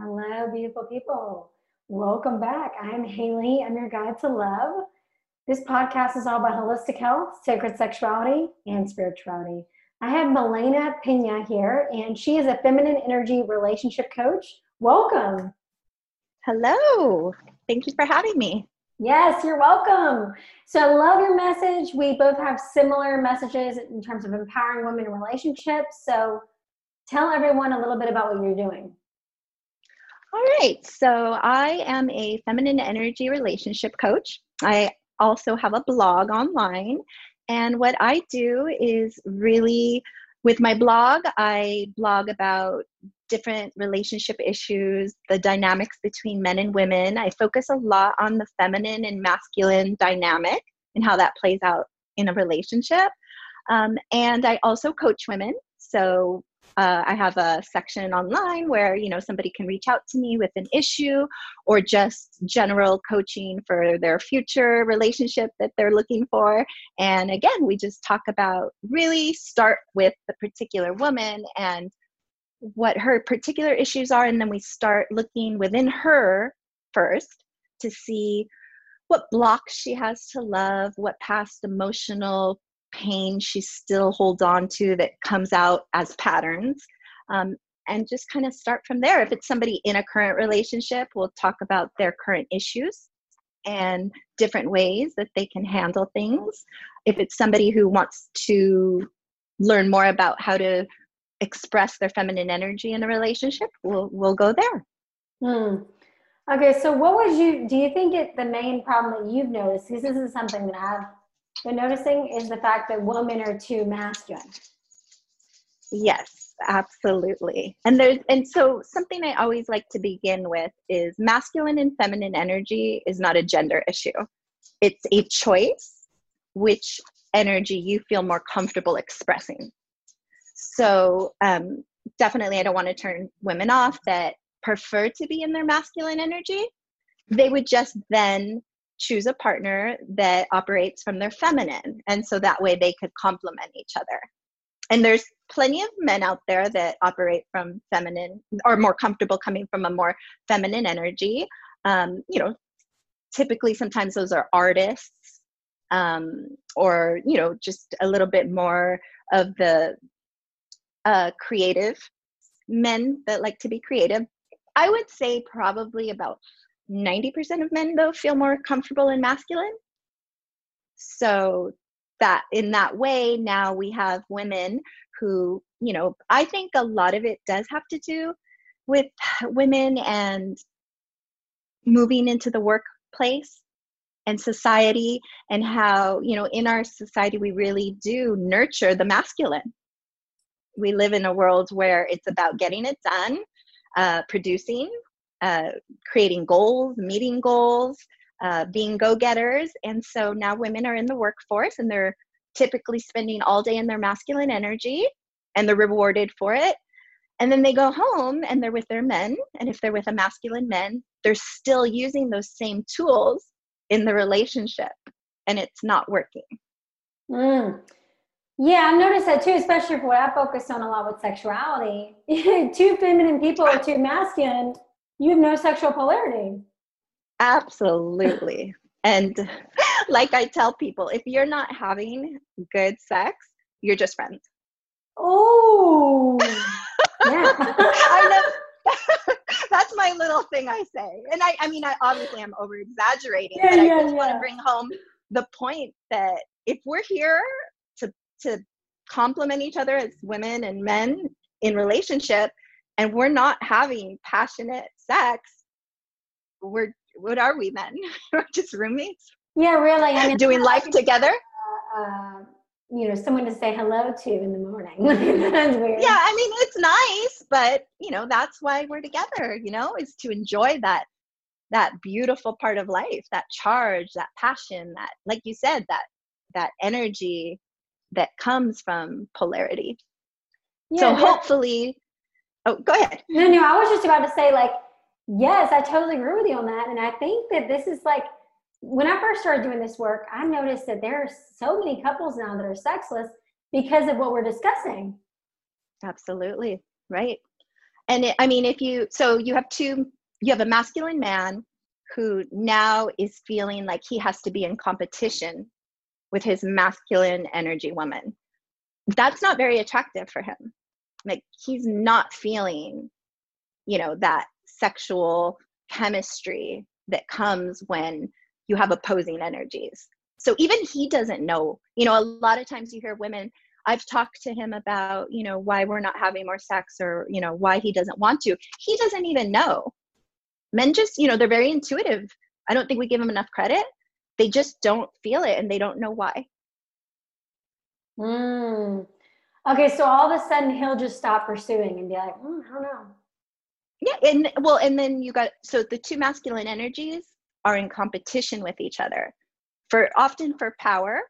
Hello, beautiful people. Welcome back. I'm Haley. I'm your guide to love. This podcast is all about holistic health, sacred sexuality, and spirituality. I have Malena Pena here, and she is a feminine energy relationship coach. Welcome. Hello. Thank you for having me. Yes, you're welcome. So I love your message. We both have similar messages in terms of empowering women in relationships. So tell everyone a little bit about what you're doing. All right. So I am a feminine energy relationship coach. I also have a blog online. And what I do is really, with my blog, I blog about different relationship issues, the dynamics between men and women. I focus a lot on the feminine and masculine dynamic and how that plays out in a relationship. Um, and I also coach women. So uh, I have a section online where you know somebody can reach out to me with an issue or just general coaching for their future relationship that they're looking for. And again, we just talk about really start with the particular woman and what her particular issues are, and then we start looking within her first to see what blocks she has to love, what past emotional pain she still holds on to that comes out as patterns. Um, and just kind of start from there. If it's somebody in a current relationship, we'll talk about their current issues and different ways that they can handle things. If it's somebody who wants to learn more about how to express their feminine energy in a relationship, we'll we'll go there. Hmm. Okay, so what was you? Do you think it the main problem that you've noticed? Because this is something that I've been noticing is the fact that women are too masculine. Yes, absolutely. And there's and so something I always like to begin with is masculine and feminine energy is not a gender issue. It's a choice which energy you feel more comfortable expressing. So um, definitely I don't want to turn women off that prefer to be in their masculine energy. They would just then choose a partner that operates from their feminine. And so that way they could complement each other. And there's plenty of men out there that operate from feminine or more comfortable coming from a more feminine energy. Um, you know, typically sometimes those are artists um, or, you know, just a little bit more of the uh, creative men that like to be creative. I would say probably about 90% of men though feel more comfortable in masculine. So that in that way now we have women who you know i think a lot of it does have to do with women and moving into the workplace and society and how you know in our society we really do nurture the masculine. We live in a world where it's about getting it done uh, producing uh, creating goals, meeting goals, uh, being go getters. And so now women are in the workforce and they're typically spending all day in their masculine energy and they're rewarded for it. And then they go home and they're with their men. And if they're with a masculine man, they're still using those same tools in the relationship and it's not working. Mm. Yeah, I've noticed that too, especially for what I focus on a lot with sexuality. too feminine people are too masculine you have no sexual polarity. Absolutely. and like I tell people, if you're not having good sex, you're just friends. Oh, yeah. I know. That's my little thing I say. And I, I mean, I obviously I'm over exaggerating, yeah, but yeah, I just yeah. want to bring home the point that if we're here to, to complement each other as women and men in relationship, and we're not having passionate sex, we're what are we then? we're just roommates. Yeah, really. I mean, doing life together. Uh, uh, you know, someone to say hello to in the morning. Yeah, I mean, it's nice, but you know, that's why we're together. You know, is to enjoy that that beautiful part of life, that charge, that passion, that, like you said, that that energy that comes from polarity. Yeah, so hopefully Oh, go ahead. No, no, I was just about to say, like, yes, I totally agree with you on that. And I think that this is like, when I first started doing this work, I noticed that there are so many couples now that are sexless because of what we're discussing. Absolutely. Right. and it, i mean if you so you have two you have a masculine man who now is feeling like he has to be in competition with his masculine energy woman that's not very attractive for him like he's not feeling you know that sexual chemistry that comes when you have opposing energies. So even he doesn't know. You know a lot of times you hear women i've talked to him about you know why we're not having more sex or you know why he doesn't want to. He doesn't even know. Men just you know they're very intuitive. I don't think we give them enough credit. They just don't feel it and they don't know why. Mm. okay so all of a sudden he'll just stop pursuing and be like mm, i don't know yeah and well and then you got so the two masculine energies are in competition with each other for often for power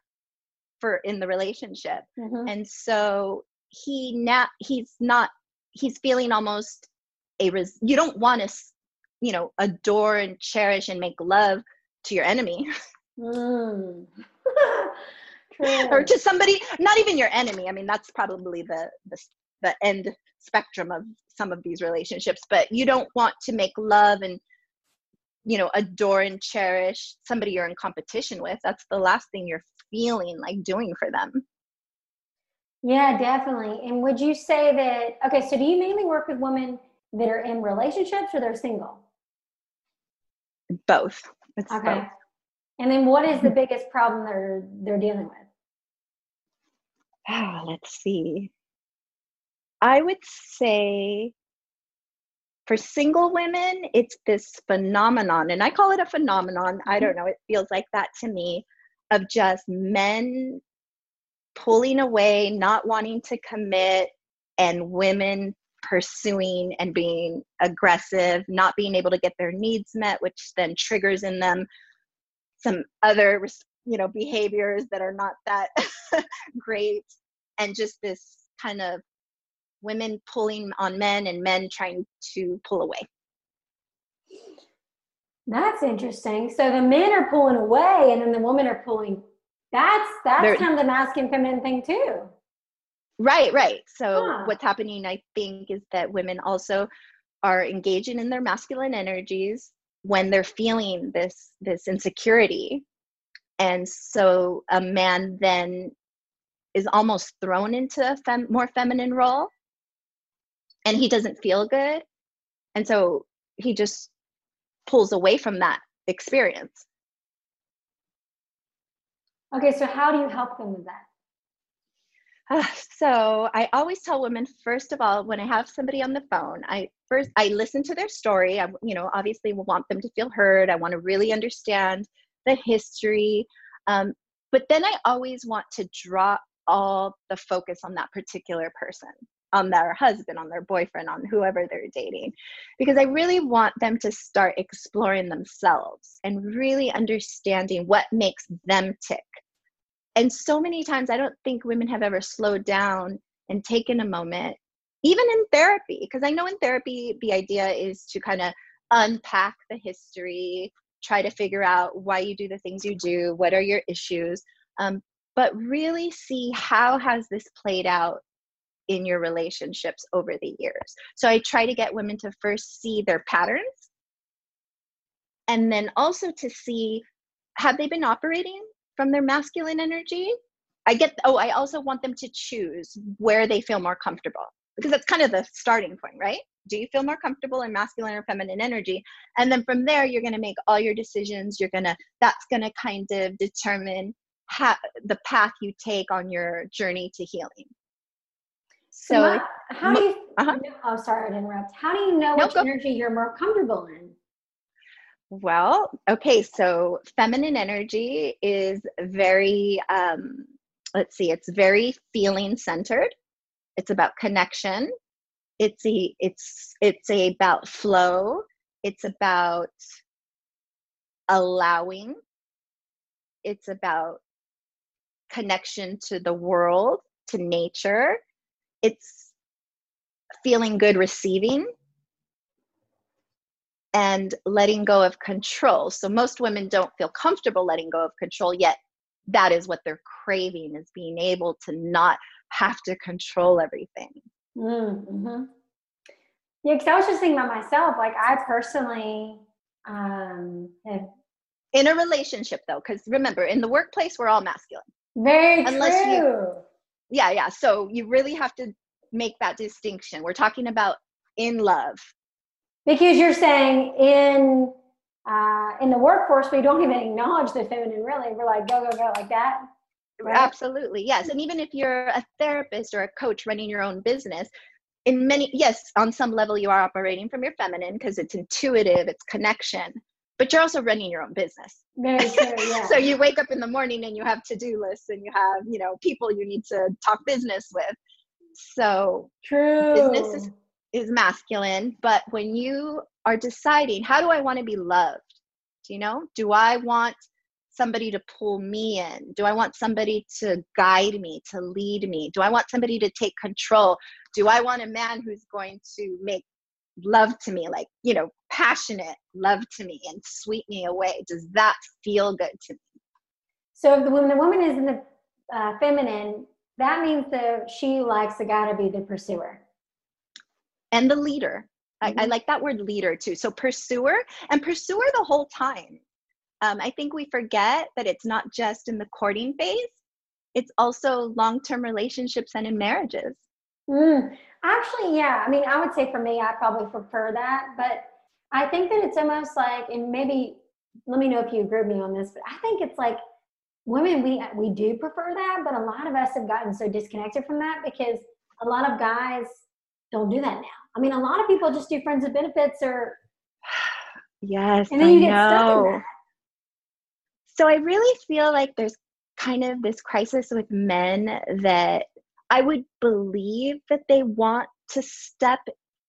for in the relationship mm-hmm. and so he now he's not he's feeling almost a res- you don't want to you know adore and cherish and make love to your enemy mm. or to somebody not even your enemy i mean that's probably the the, the end spectrum of some of these relationships but you don't want to make love and you know adore and cherish somebody you're in competition with. That's the last thing you're feeling like doing for them. Yeah definitely. And would you say that okay so do you mainly work with women that are in relationships or they're single? Both. It's okay. both. and then what is the biggest problem they're they're dealing with? Oh, let's see i would say for single women, it's this phenomenon, and I call it a phenomenon. I don't mm-hmm. know, it feels like that to me of just men pulling away, not wanting to commit, and women pursuing and being aggressive, not being able to get their needs met, which then triggers in them some other you know behaviors that are not that great and just this kind of women pulling on men and men trying to pull away. That's interesting. So the men are pulling away and then the women are pulling. That's that's They're, kind of the masculine feminine thing too. Right, right. So huh. what's happening I think is that women also are engaging in their masculine energies when they're feeling this this insecurity. And so a man then is almost thrown into a fem- more feminine role and he doesn't feel good. And so he just pulls away from that experience. Okay so how do you help them with that? Uh, so i always tell women first of all when i have somebody on the phone i first i listen to their story. I you know obviously want them to feel heard. I want to really understand the history. Um, but then i always want to draw all the focus on that particular person on their husband, on their boyfriend, on whoever they're dating. Because I really want them to start exploring themselves and really understanding what makes them tick. And so many times, I don't think women have ever slowed down and taken a moment, even in therapy, because I know in therapy, the idea is to kind of unpack the history, try to figure out why you do the things you do, what are your issues. Um, but really see how has this played out in your relationships over the years. So I try to get women to first see their patterns and then also to see have they been operating from their masculine energy? I get oh, I also want them to choose where they feel more comfortable because that's kind of the starting point, right? Do you feel more comfortable in masculine or feminine energy? And then from there, you're going to make all your decisions. You're going to, that's going to kind of determine how, the path you take on your journey to healing. So, how do you? Uh-huh. Oh, sorry to interrupt. How do you know which energy you're more comfortable in? Well, okay, so feminine energy is very, um, let's see, it's very feeling centered. It's about connection. It's a, it's it's a, about flow. It's about allowing. It's about connection to the world, to nature it's feeling good receiving and letting go of control. So most women don't feel comfortable letting go of control yet that is what they're craving is being able to not have to control everything. Mm-hmm. Yeah, because I was just thinking about myself. Like I personally um, have in a relationship though, because remember, in the workplace we're all masculine. Very Unless true. You, yeah, yeah. So you really have to make that distinction. We're talking about in love. Because you're saying in uh, in the workforce, we don't even acknowledge the feminine. Really, we're like go go go like that. Right? Absolutely, yes. And even if you're a therapist or a coach running your own business, in many yes, on some level you are operating from your feminine because it's intuitive, it's connection but you're also running your own business. Very true, yeah. so you wake up in the morning and you have to-do lists and you have, you know, people you need to talk business with. So true. Business is, is masculine, but when you are deciding, how do I want to be loved? Do you know? Do I want somebody to pull me in? Do I want somebody to guide me, to lead me? Do I want somebody to take control? Do I want a man who's going to make love to me, like, you know, passionate love to me and sweep me away? Does that feel good to me? So if the woman, the woman is in the uh, feminine, that means that she likes the guy to be the pursuer. And the leader. Mm-hmm. I, I, mm-hmm. like that word leader too. So pursuer and pursuer the whole time. Um, I think we forget that it's not just in the courting phase, it's also long term relationships and in marriages. Mm. Actually, yeah. I mean, I would say for me, I probably prefer that. But I think that it's almost like, and maybe let me know if you agree with me on this, but I think it's like women, we, we do prefer that, but a lot of us have gotten so disconnected from that because a lot of guys don't do that now. I mean, a lot of people just do friends with benefits or. Yes, and then you I get know. stuck in that. So I really feel like there's kind of this crisis with men that I would believe that they want to step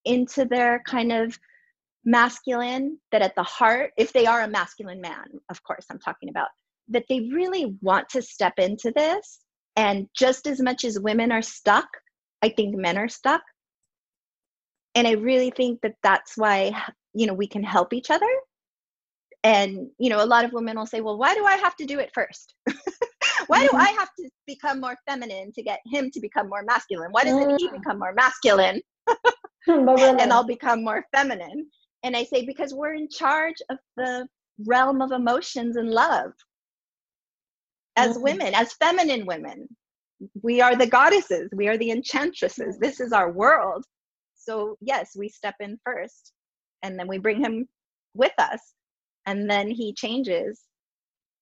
into their kind of masculine, that at the heart, if they are a masculine man, of course, I'm talking about, that they really want to step into this. And just as much as women are stuck, I think men are stuck. And I really think that that's why, you know, we can help each other. And, you know, a lot of women will say, well, why do I have to do it first? Why do mm-hmm. I have to become more feminine to get him to become more masculine? Why doesn't he become more masculine? and I'll become more feminine. And I say, because we're in charge of the realm of emotions and love. As mm-hmm. women, as feminine women, we are the goddesses, we are the enchantresses. This is our world. So, yes, we step in first and then we bring him with us. And then he changes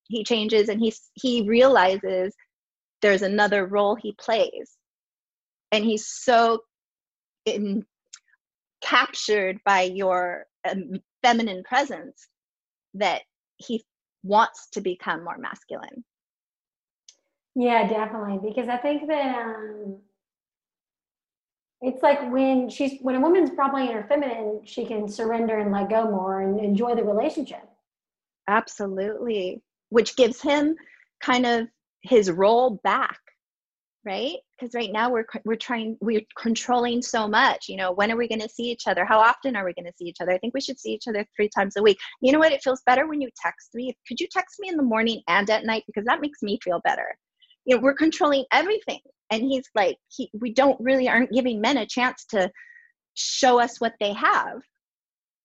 he changes and he he realizes there's another role he plays. And he's so in, captured by your um, feminine presence that he wants to become more masculine. Yeah definitely. Because i think that um it's like when she's when a woman's probably in her feminine she can surrender and let go more and enjoy the relationship. Absolutely which gives him kind of his role back right? Because right now we're we're trying we're controlling so much you know when are we going to see each other? How often are we going to see each other? I think we should see each other three times a week. You know what? It feels better when you text me. Could you text me in the morning and at night? Because that makes me feel better. You know we're controlling everything. And he's like he, we don't really aren't giving men a chance to show us what they have.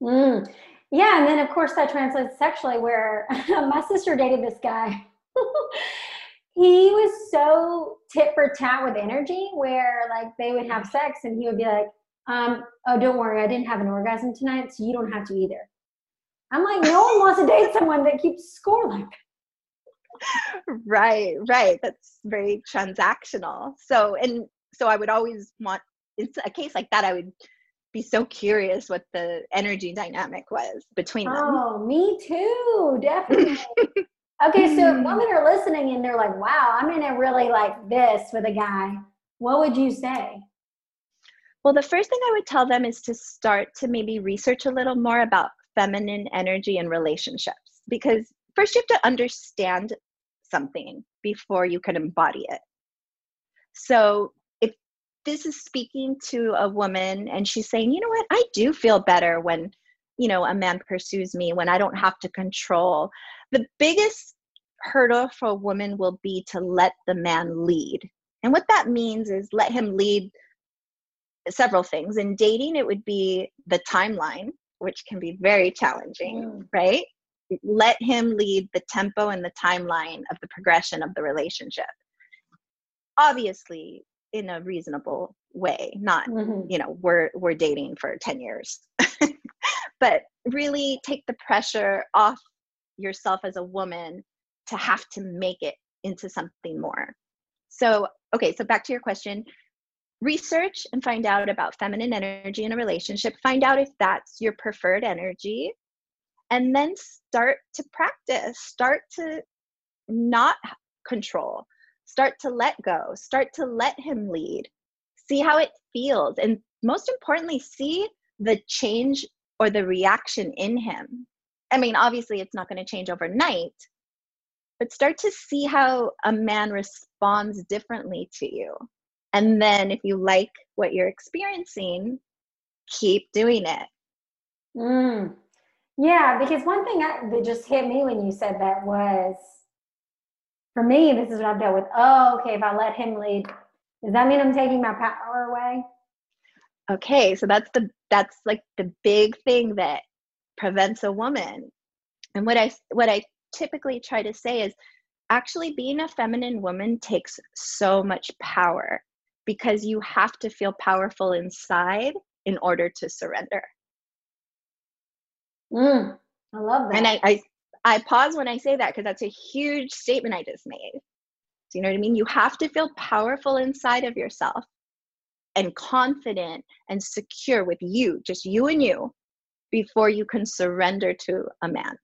Mm. Yeah, and then of course that translates sexually. Where my sister dated this guy. he was so tit for tat with energy, where like they would have sex and he would be like, um, "Oh, don't worry, I didn't have an orgasm tonight, so you don't have to either." I'm like, no one wants to date someone that keeps score like right right that's very transactional so and so i would always want in a case like that i would be so curious what the energy dynamic was between them. Oh, me too, definitely. okay, so if women are listening and they're like, wow, I'm in a really like this with a guy, what would you say? Well, the first thing I would tell them is to start to maybe research a little more about feminine energy and relationships because first you have to understand something before you can embody it. So this is speaking to a woman and she's saying, you know what, I do feel better when, you know, a man pursues me, when I don't have to control. The biggest hurdle for a woman will be to let the man lead. And what that means is let him lead several things. In dating, it would be the timeline, which can be very challenging, mm. right? Let him lead the tempo and the timeline of the progression of the relationship. Obviously, in a reasonable way, not, mm-hmm. you know, we're we're dating for 10 years. but really take the pressure off yourself as a woman to have to make it into something more. So, okay, so back to your question research and find out about feminine energy in a relationship, find out if that's your preferred energy, and then start to practice, start to not control, start to let go, start to let him lead, see how it feels, and most importantly, see the change or the reaction in him. I mean, obviously, it's not going to change overnight, but start to see how a man responds differently to you. And then if you like what you're experiencing, keep doing it. Mm. Yeah, because one thing that just hit me when you said that was for me, this is what I've dealt with. Oh, okay, if I let him lead, does that mean I'm taking my power away? Okay, so that's the that's like the big thing that prevents a woman. And what I what I typically try to say is actually being a feminine woman takes so much power because you have to feel powerful inside in order to surrender. Mm, I love that. And I, I, I pause when I say that because that's a huge statement I just made. Do you know what I mean? You have to feel powerful inside of yourself and confident and secure with you, just you and you, before you can surrender to a man.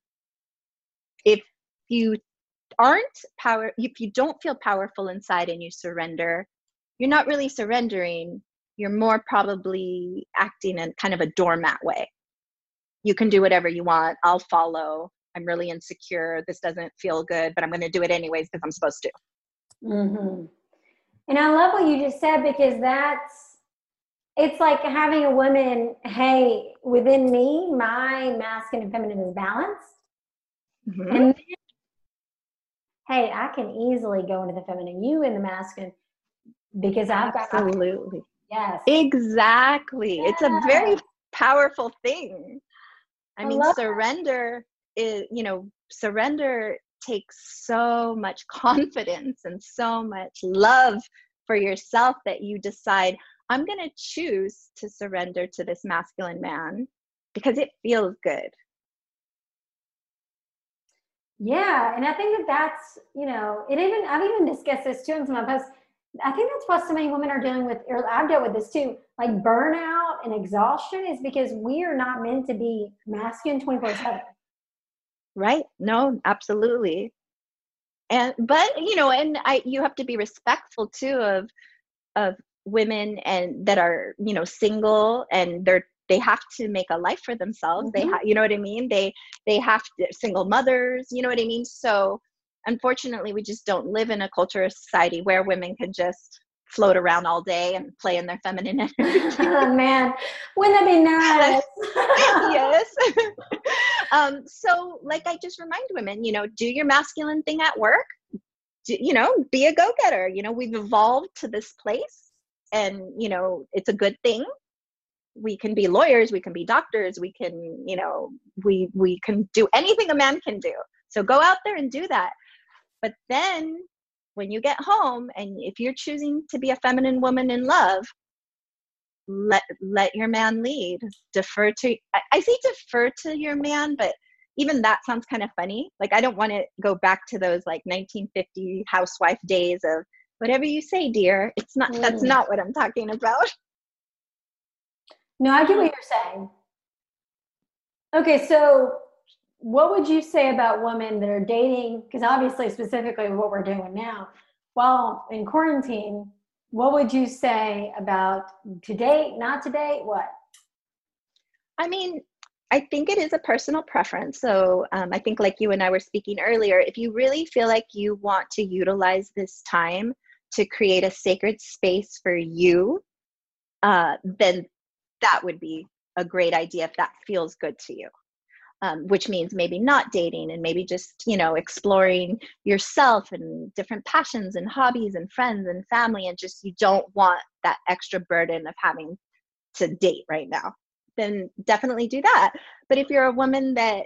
If you aren't power, if you don't feel powerful inside and you surrender, you're not really surrendering you're more probably acting in kind of a doormat way you can do whatever you want i'll follow i'm really insecure this doesn't feel good but i'm going to do it anyways because i'm supposed to mm-hmm. and i love what you just said because that's it's like having a woman hey within me my masculine and feminine is balanced mm-hmm. and then, hey i can easily go into the feminine you in the masculine because I've got absolutely yes exactly yeah. it's a very powerful thing i, I mean surrender. Is you know surrender takes so much confidence and so much love for yourself that you decide i'm going to choose to surrender to this masculine man because it feels good yeah and i think that that's you know it even i've even discussed this too in some of posts I think that's why so many women are dealing with, or I've dealt with this too, like burnout and exhaustion is because we are not meant to be masculine 24 7. Right. No, absolutely. And, but, you know, and I, you have to be respectful too of, of women and that are, you know, single and they're, they have to make a life for themselves. Mm-hmm. They have, you know what I mean? They, they have to, single mothers, you know what I mean? So, unfortunately we just don't live in a culture or society where women can just float around all day and play in their feminine energy. oh man, wouldn't that be nice? yes. um, so, like I just remind women, you know, do your masculine thing at work. Do, you know, be a go-getter. You know, we've evolved to this place, and you know, it's a good thing. We can be lawyers, we can be doctors, we can, you know, we we can do anything a man can do. So go out there and do that. But then when you get home and if you're choosing to be a feminine woman in love, let let your man lead. Defer to I, I say defer to your man, but even that sounds kind of funny. Like I don't want to go back to those like 1950 housewife days of whatever you say, dear. It's not mm. that's not what I'm talking about. No, I get what you're saying. Okay, so what would you say about women that are dating? Because obviously, specifically what we're doing now, while in quarantine, what would you say about to date, not to date, what? I mean, I think it is a personal preference. So um, I think, like you and I were speaking earlier, if you really feel like you want to utilize this time to create a sacred space for you, uh, then that would be a great idea if that feels good to you um, which means maybe not dating and maybe just you know exploring yourself and different passions and hobbies and friends and family and just you don't want that extra burden of having to date right now, then definitely do that. But if you're a woman that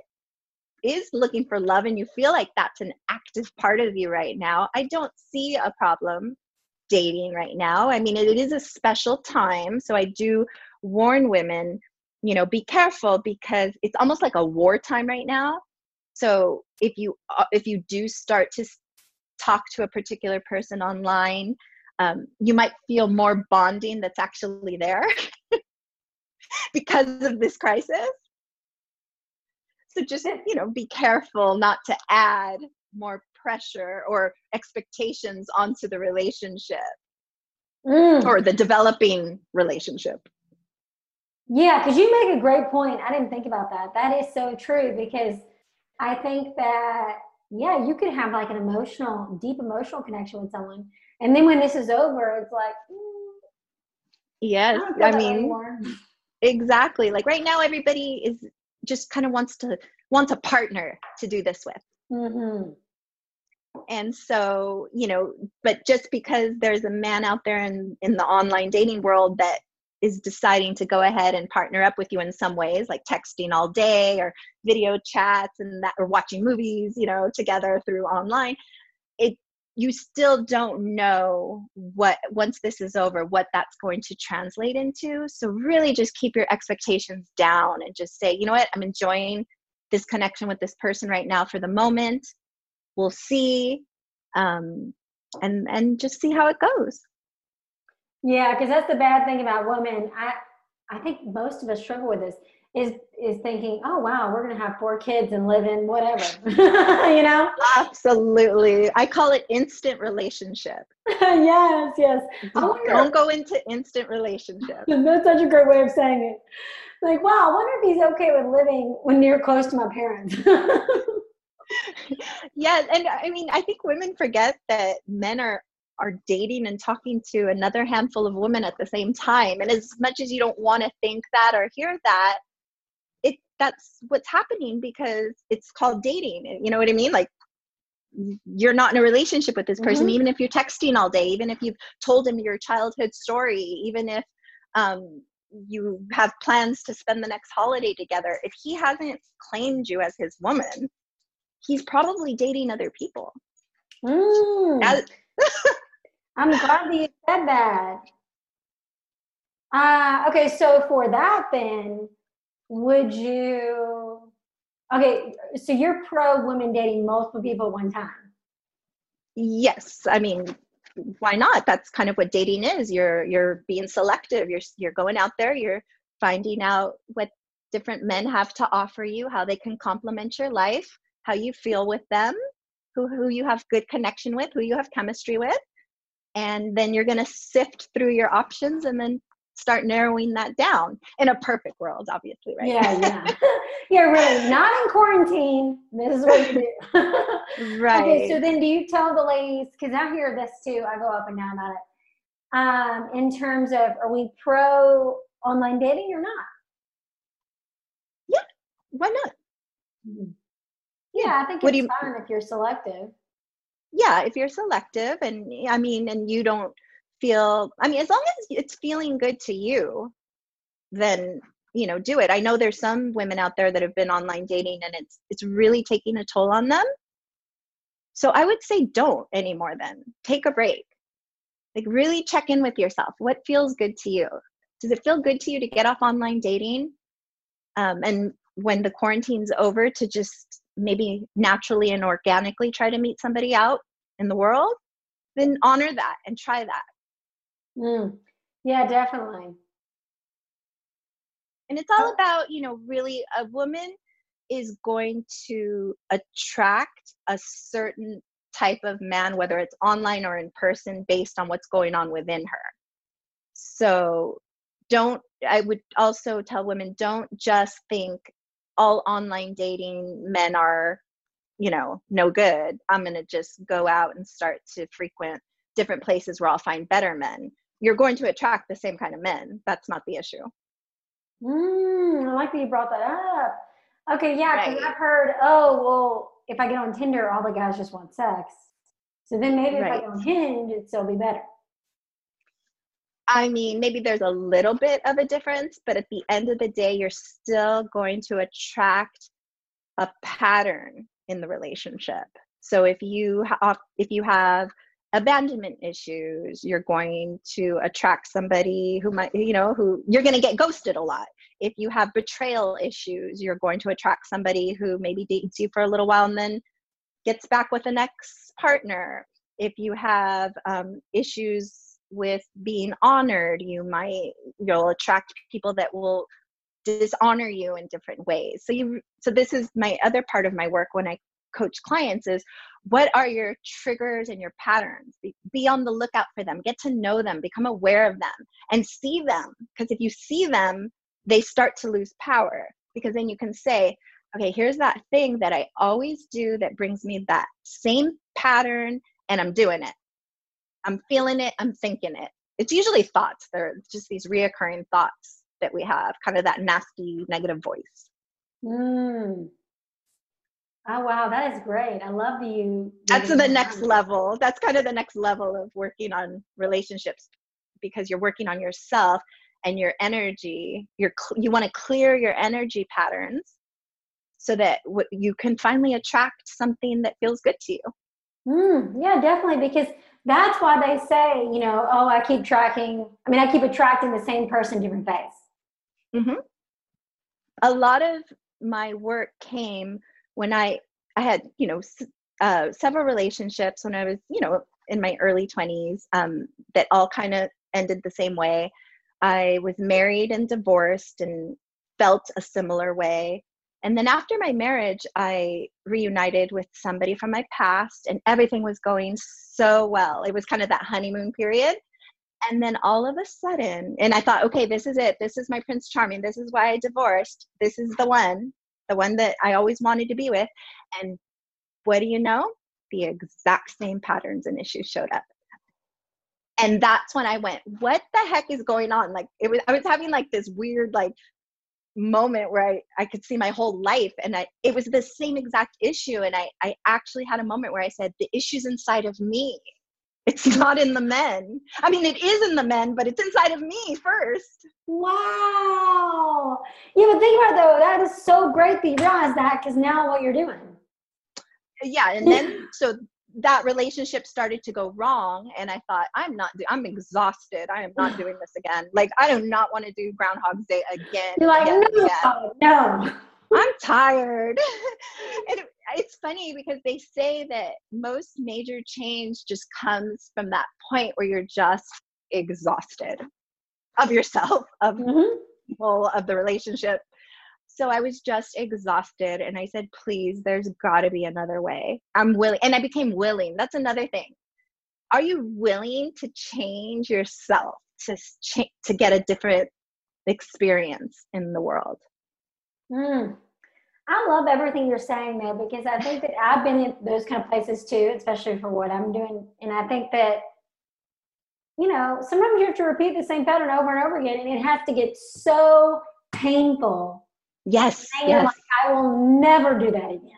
is looking for love and you feel like that's an active part of you right now, I don't see a problem dating right now. I mean, it is a special time. So I do warn women, you know, be careful because it's almost like a wartime right now. So if you uh, if you do start to talk to a particular person online, um, you might feel more bonding that's actually there because of this crisis. So just you know, be careful not to add more pressure or expectations onto the relationship mm. or the developing relationship. Yeah, because you make a great point. I didn't think about that. That is so true because I think that, yeah, you could have like an emotional, deep emotional connection with someone. And then when this is over, it's like, mm, yes, I, I mean, exactly. Like right now, everybody is just kind of wants to, wants a partner to do this with. Mm-hmm and so you know but just because there's a man out there in in the online dating world that is deciding to go ahead and partner up with you in some ways like texting all day or video chats and that or watching movies you know together through online. It you still don't know what once this is over what that's going to translate into. So really just keep your expectations down and just say you know what? I'm enjoying this connection with this person right now for the moment. We'll see um, and and just see how it goes yeah because that's the bad thing about women. I i think most of us struggle with this is is thinking oh wow we're gonna have four kids and live in whatever you know? Absolutely. I call it instant relationship. Yes yes. Wonder, don't go into instant relationship. That's such a great way of saying it. Like wow i wonder if he's okay with living when near close to my parents. Yeah and i mean i think women forget that men are are dating and talking to another handful of women at the same time and as much as you don't want to think that or hear that it that's what's happening because it's called dating you know what i mean like you're not in a relationship with this person mm-hmm. even if you're texting all day even if you've told him your childhood story even if um, you have plans to spend the next holiday together if he hasn't claimed you as his woman he's probably dating other people. Mm. I'm glad that you said that. Uh, okay, so for that, then, would you? Okay, so you're pro women dating multiple people one time. Yes, I mean, why not? That's kind of what dating is. You're you're being selective. You're you're going out there. You're finding out what different men have to offer you, how they can complement your life, how you feel with them, who, who you have good connection with, who you have chemistry with. And then you're going to sift through your options and then start narrowing that down in a perfect world, obviously, right? Yeah, yeah. yeah, really. Not in quarantine. This is what you do. right. Okay, so then do you tell the ladies, because I hear this too, I go up and down about it. Um, in terms of are we pro online dating or not? Yeah, why not? Mm-hmm. Yeah, I think what it's you, fine if you're selective. Yeah, if you're selective and I mean and you don't feel I mean as long as it's feeling good to you, then you know, do it. I know there's some women out there that have been online dating and it's it's really taking a toll on them. So I would say don't anymore then. Take a break. Like really check in with yourself. What feels good to you? Does it feel good to you to get off online dating? Um, and when the quarantine's over to just maybe naturally and organically try to meet somebody out in the world, then honor that and try that. Mm. Yeah, definitely. And it's all about, you know, really a woman is going to attract a certain type of man, whether it's online or in person, based on what's going on within her. So don't, I would also tell women don't just think all online dating men are you know no good. I'm going to just go out and start to frequent different places where i'll find better men. You're going to attract the same kind of men. That's not the issue. Mm, i like that you brought that up. Okay yeah because right. i've heard oh well if i get on tinder all the guys just want sex. So then maybe right. if i go on hinge it'd still be better I mean, maybe there's a little bit of a difference, but at the end of the day, you're still going to attract a pattern in the relationship. So if you have if you have abandonment issues, you're going to attract somebody who might, you know, who you're going to get ghosted a lot. If you have betrayal issues, you're going to attract somebody who maybe dates you for a little while and then gets back with the next partner. If you have um, issues with being honored, you might you'll attract people that will dishonor you in different ways. So you so this is my other part of my work when I coach clients is what are your triggers and your patterns? Be, be, on the lookout for them. Get to know them. Become aware of them and see them. Because if you see them they start to lose power. Because then you can say okay here's that thing that i always do that brings me that same pattern and i'm doing it i'm feeling it i'm thinking it it's usually thoughts they're just these reoccurring thoughts that we have kind of that nasty negative voice mm. Oh wow, that is great. I love that you. That's the next level. That's kind of the next level of working on relationships because you're working on yourself and your energy. You're you want to clear your energy patterns so that you can finally attract something that feels good to you. Mm, yeah, definitely. Because that's why they say, you know, oh, I keep tracking. I mean, I keep attracting the same person, different face. Mm-hmm. A lot of my work came when I I had you know uh, several relationships when I was you know in my early 20s um, that all kind of ended the same way. I was married and divorced and felt a similar way. And then after my marriage, I reunited with somebody from my past, and everything was going so well. It was kind of that honeymoon period. And then all of a sudden, and I thought, okay, this is it. This is my Prince Charming. This is why I divorced. This is the one the one that I always wanted to be with. And what do you know? The exact same patterns and issues showed up. And that's when I went, what the heck is going on? Like it was I was having like this weird like moment where I, I could see my whole life and I it was the same exact issue. And I, I actually had a moment where I said, the issue's inside of me. It's not in the men. I mean, it is in the men, but it's inside of me first. Wow. Yeah, but think about it though, that is so great that you realize that because now what you're doing. Yeah, and then so that relationship started to go wrong and i thought i'm not do- i'm exhausted i am not doing this again like i do not want to do groundhog's day again you're like again, no, again. no i'm tired and it, it's funny because they say that most major change just comes from that point where you're just exhausted of yourself, of mm-hmm. people, of the relationship. So I was just exhausted and I said, please, there's got to be another way. I'm willing. And I became willing. That's another thing. Are you willing to change yourself to, cha- to get a different experience in the world? Mm. I love everything you're saying, though, because I think that I've been in those kind of places too, especially for what I'm doing. And I think that, you know, sometimes you have to repeat the same pattern over and over again, and it has to get so painful. Yes. And yes. Like, I will never do that again.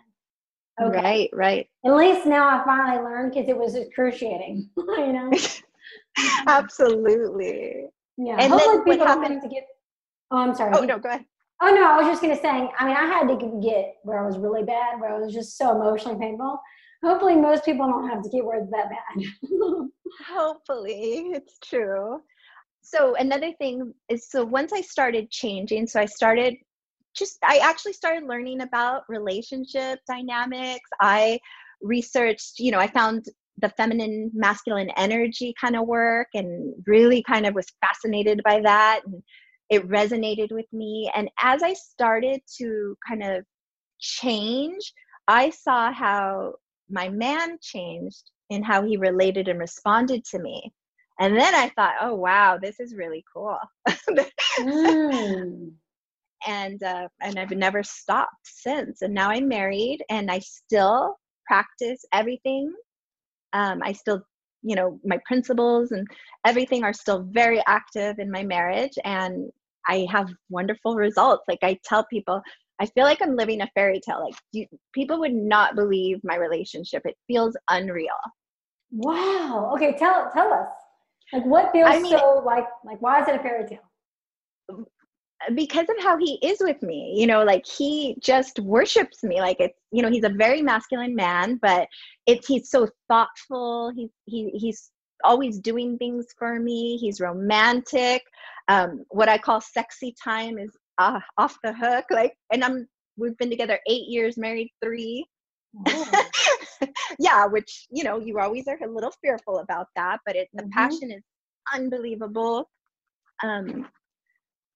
Okay. Right, right. At least now I finally learned because it was excruciating, you know? Absolutely. Yeah. And Hopefully then what happened to get. Oh, I'm sorry. Oh no, go ahead. Oh no, I was just gonna say. I mean, I had to get where I was really bad, where I was just so emotionally painful. Hopefully, most people don't have to get where it's that bad. Hopefully, it's true. So another thing is, so once I started changing, so I started just, I actually started learning about relationship dynamics. I researched, you know, I found the feminine masculine energy kind of work and really kind of was fascinated by that and it resonated with me. And as I started to kind of change, I saw how my man changed in how he related and responded to me. And then I thought, oh, wow, this is really cool. mm. And uh, and I've never stopped since. And now I'm married, and I still practice everything. Um, I still you know my principles and everything are still very active in my marriage and i have wonderful results like i tell people i feel like i'm living a fairy tale like you, people would not believe my relationship it feels unreal wow okay tell tell us like what feels I mean, so like like why is it a fairy tale? Because of how he is with me, you know, like he just worships me. Like it's, you know, he's a very masculine man, but it's he's so thoughtful. He's he he's always doing things for me. He's romantic. Um, what I call sexy time is uh, off the hook. Like, and I'm we've been together eight years, married three. Oh. yeah, which you know you always are a little fearful about that, but it, the mm-hmm. passion is unbelievable. Um,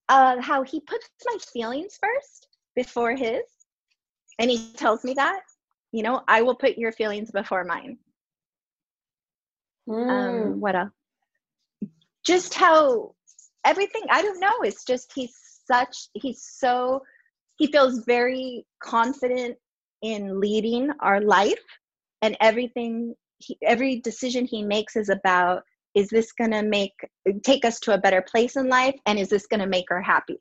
uh, how he puts my feelings first before his, and he tells me that you know I will put your feelings before mine. Um, mm. Um, what else? Just how everything I don't know. It's just he's such he's so he feels very confident in leading our life and everything he, every decision he makes is about is this going to make take us to a better place in life and is this going to make her happy?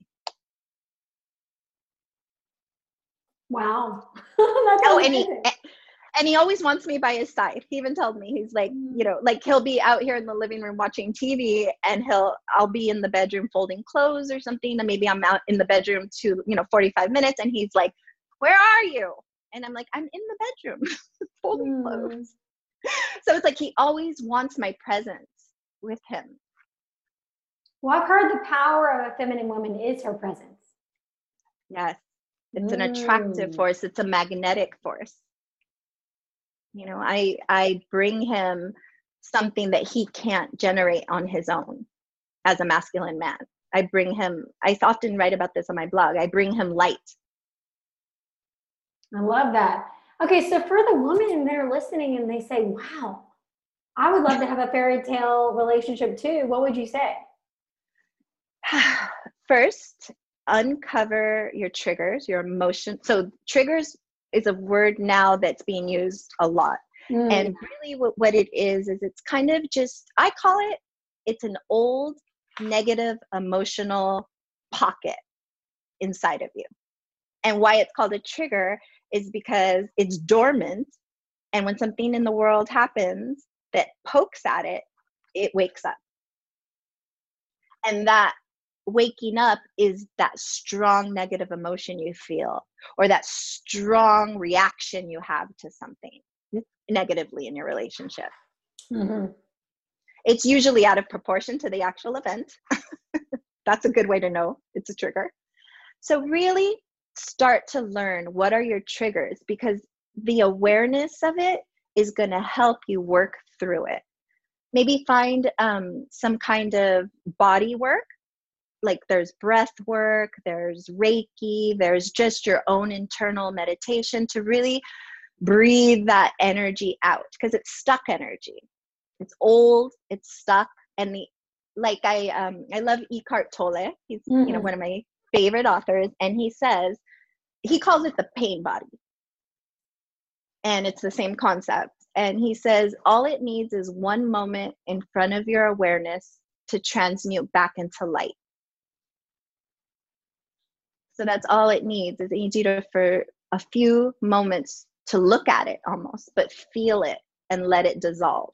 Wow. Oh and he, and he always wants me by his side. He even told me he's like you know like he'll be out here in the living room watching tv and he'll i'll be in the bedroom folding clothes or something and maybe i'm out in the bedroom to you know 45 minutes and he's like where are you? And i'm like i'm in the bedroom folding mm. clothes. So it's like he always wants my presence with him. Well i've heard the power of a feminine woman is her presence. Yes it's an attractive mm. force it's a magnetic force. You know i i bring him something that he can't generate on his own as a masculine man. I bring him i often write about this on my blog i bring him light. I love that. Okay so for the women that are listening and they say wow i would love to have a fairy tale relationship too what would you say first uncover your triggers your emotion so triggers is a word now that's being used a lot. Mm. And really, what, what it is, is it's kind of just, I call it, it's an old negative emotional pocket inside of you. And why it's called a trigger is because it's dormant. And when something in the world happens that pokes at it, it wakes up. And that waking up is that strong negative emotion you feel or that strong reaction you have to something negatively in your relationship. Mm-hmm. It's usually out of proportion to the actual event. That's a good way to know it's a trigger. So, really start to learn what are your triggers because the awareness of it is going to help you work through it. Maybe find um, some kind of body work like there's breath work, there's Reiki, there's just your own internal meditation to really breathe that energy out because it's stuck energy. It's old, it's stuck, and the like I um I love Eckhart Tolle. He's mm-hmm. you know mm-hmm. one of my favorite authors, and he says he calls it the pain body. And it's the same concept. And he says all it needs is one moment in front of your awareness to transmute back into light. So that's all it needs is it needs you to for a few moments to look at it almost, but feel it and let it dissolve.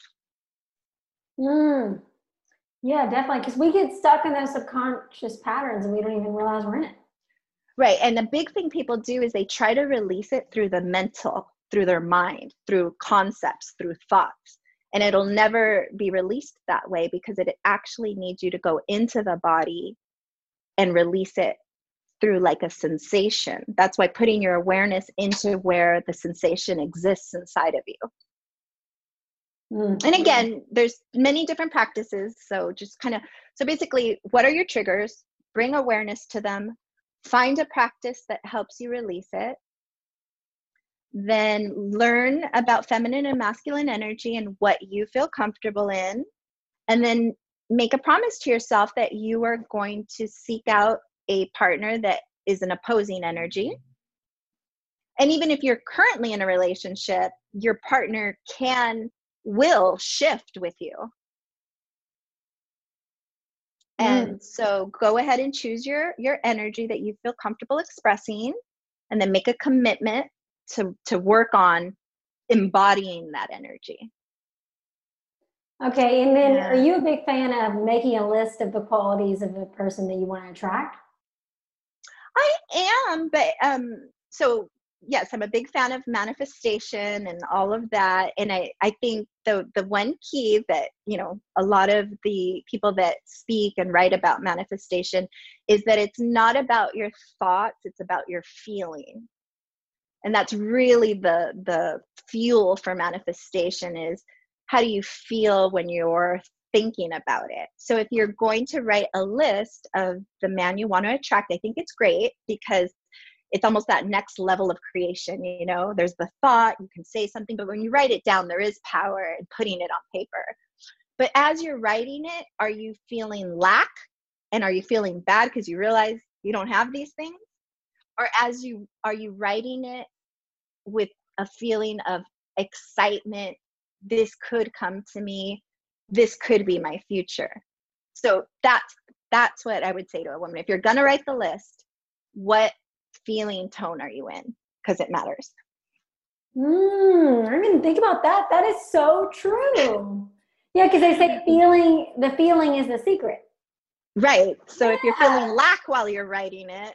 Mm. Yeah, definitely. Because we get stuck in those subconscious patterns and we don't even realize we're in it. Right. And the big thing people do is they try to release it through the mental, through their mind, through concepts, through thoughts. And it'll never be released that way because it actually needs you to go into the body and release it through like a sensation. That's why putting your awareness into where the sensation exists inside of you. Mm-hmm. And again, there's many different practices. So just kind of, so basically, what are your triggers? Bring awareness to them. Find a practice that helps you release it. Then learn about feminine and masculine energy and what you feel comfortable in. And then make a promise to yourself that you are going to seek out a partner that is an opposing energy. And even if you're currently in a relationship, your partner can, will shift with you. And mm. so go ahead and choose your your energy that you feel comfortable expressing and then make a commitment to to work on embodying that energy. Okay, and then yeah. are you a big fan of making a list of the qualities of the person that you want to attract? I am, but um, so yes, I'm a big fan of manifestation and all of that. And I, I think the the one key that, you know, a lot of the people that speak and write about manifestation is that it's not about your thoughts, it's about your feeling. And that's really the the fuel for manifestation is how do you feel when you're thinking about it. So if you're going to write a list of the man you want to attract, I think it's great because it's almost that next level of creation you know? There's the thought you can say something but when you write it down there is power in putting it on paper. But as you're writing it are you feeling lack? And are you feeling bad because you realize you don't have these things? Or as you are you writing it with a feeling of excitement this could come to me this could be my future so that's that's what i would say to a woman if you're going to write the list what feeling tone are you in? Because it matters. Mm, I didn't think about that. That is so true. Yeah, because they say feeling the feeling is the secret. Right. So yeah. if you're feeling lack while you're writing it,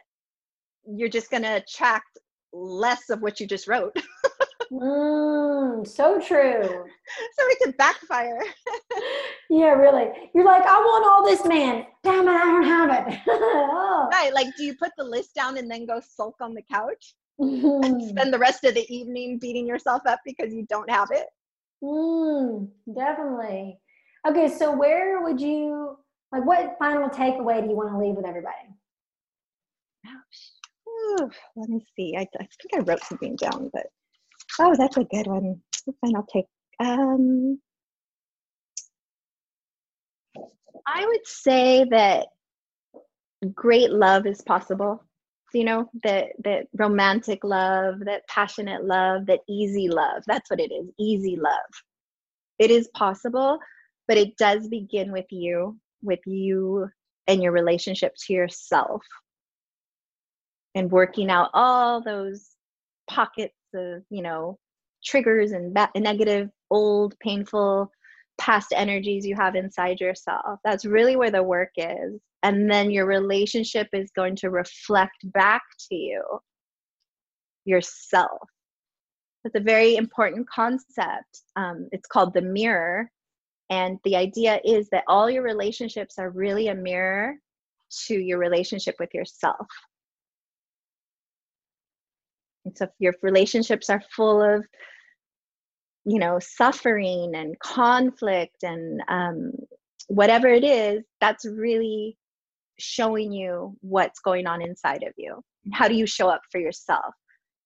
you're just going to attract less of what you just wrote. mm, so true. So it can backfire. yeah, really. You're like, I want all this, man. Damn it, I don't have it. oh. Right. Like, do you put the list down and then go sulk on the couch and spend the rest of the evening beating yourself up because you don't have it? Mm, definitely. Okay, so where would you like? What final takeaway do you want to leave with everybody? Ooh, let me see. I, I think I wrote something down, but oh, that's a good one. Final take. Um, I would say that great love is possible. You know, that that romantic love, that passionate love, that easy love. That's what it is. Easy love. It is possible, but it does begin with you, with you and your relationship to yourself. And working out all those pockets of, you know, triggers and ba- negative, old, painful past energies you have inside yourself. That's really where the work is. And then your relationship is going to reflect back to you yourself. It's a very important concept. Um, it's called the mirror. And the idea is that all your relationships are really a mirror to your relationship with yourself. And so if your relationships are full of you know suffering and conflict and um, whatever it is that's really showing you what's going on inside of you. How do you show up for yourself?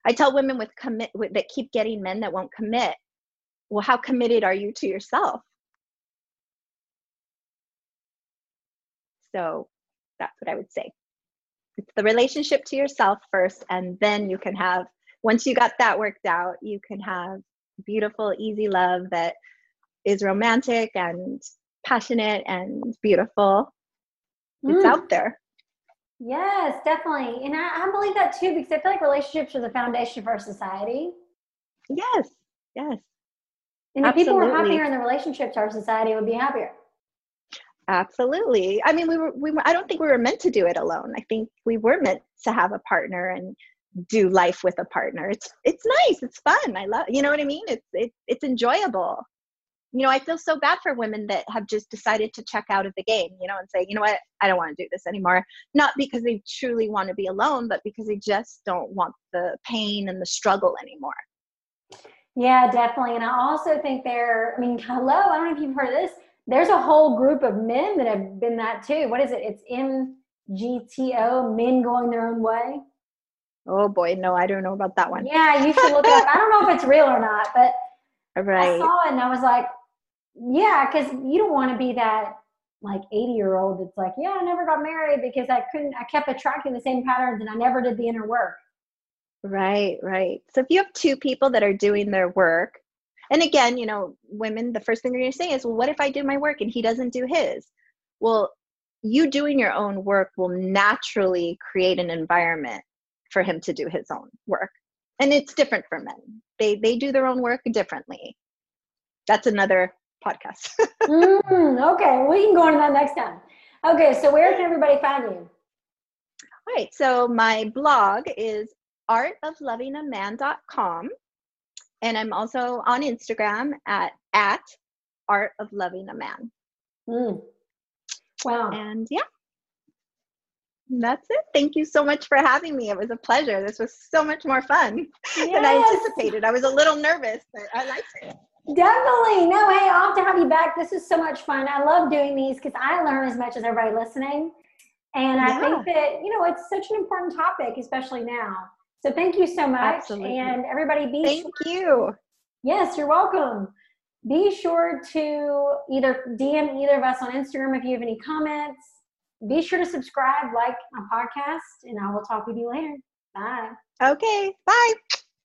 I tell women with commit with, that keep getting men that won't commit well how committed are you to yourself? So that's what i would say it's the relationship to yourself first and then you can have once you got that worked out you can have beautiful, easy love that is romantic and passionate and beautiful. It's mm. out there. Yes, definitely. And I, I, believe that too because I feel like relationships are the foundation for our society. Yes, yes. And if people were happier in the relationships, our society would be happier. Absolutely. I mean, we were, we were, I don't think we were meant to do it alone. I think we were meant to have a partner and do life with a partner. It's it's nice. It's fun. I love. You know what I mean? It's it's it's enjoyable. You know, I feel so bad for women that have just decided to check out of the game. You know, and say, you know what, I don't want to do this anymore. Not because they truly want to be alone, but because they just don't want the pain and the struggle anymore. Yeah, definitely. And I also think they're, I mean, hello. I don't know if you've heard this. There's a whole group of men that have been that too. What is it? It's MGTO, men going their own way. Oh boy, no, I don't know about that one. Yeah, you should look it up. I don't know if it's real or not, but right. I saw it and I was like, yeah, because you don't want to be that like 80 year old that's like, yeah, I never got married because I couldn't, I kept attracting the same patterns and I never did the inner work. Right, right. So if you have two people that are doing their work, and again, you know, women, the first thing they're going to say is, well, what if I do my work and he doesn't do his? Well, you doing your own work will naturally create an environment for him to do his own work and it's different for men they they do their own work differently that's another podcast. mm, okay, we can go into that next time. Okay, so where can everybody find you? All right, so my blog is artoflovingaman.com. And I'm also on Instagram at, at Art of Loving a Man. Mm. Wow. And yeah, that's it. Thank you so much for having me. It was a pleasure. This was so much more fun yes. than I anticipated. I was a little nervous, but I liked it. Definitely. No, hey, I'll have to have you back. This is so much fun. I love doing these because I learn as much as everybody listening. And yeah. I think that, you know, it's such an important topic, especially now. So thank you so much. Absolutely. And everybody be Thank sure. you. Yes, you're welcome. Be sure to either DM either of us on Instagram if you have any comments. Be sure to subscribe, like my podcast, and I will talk with you later. Bye. Okay. Bye.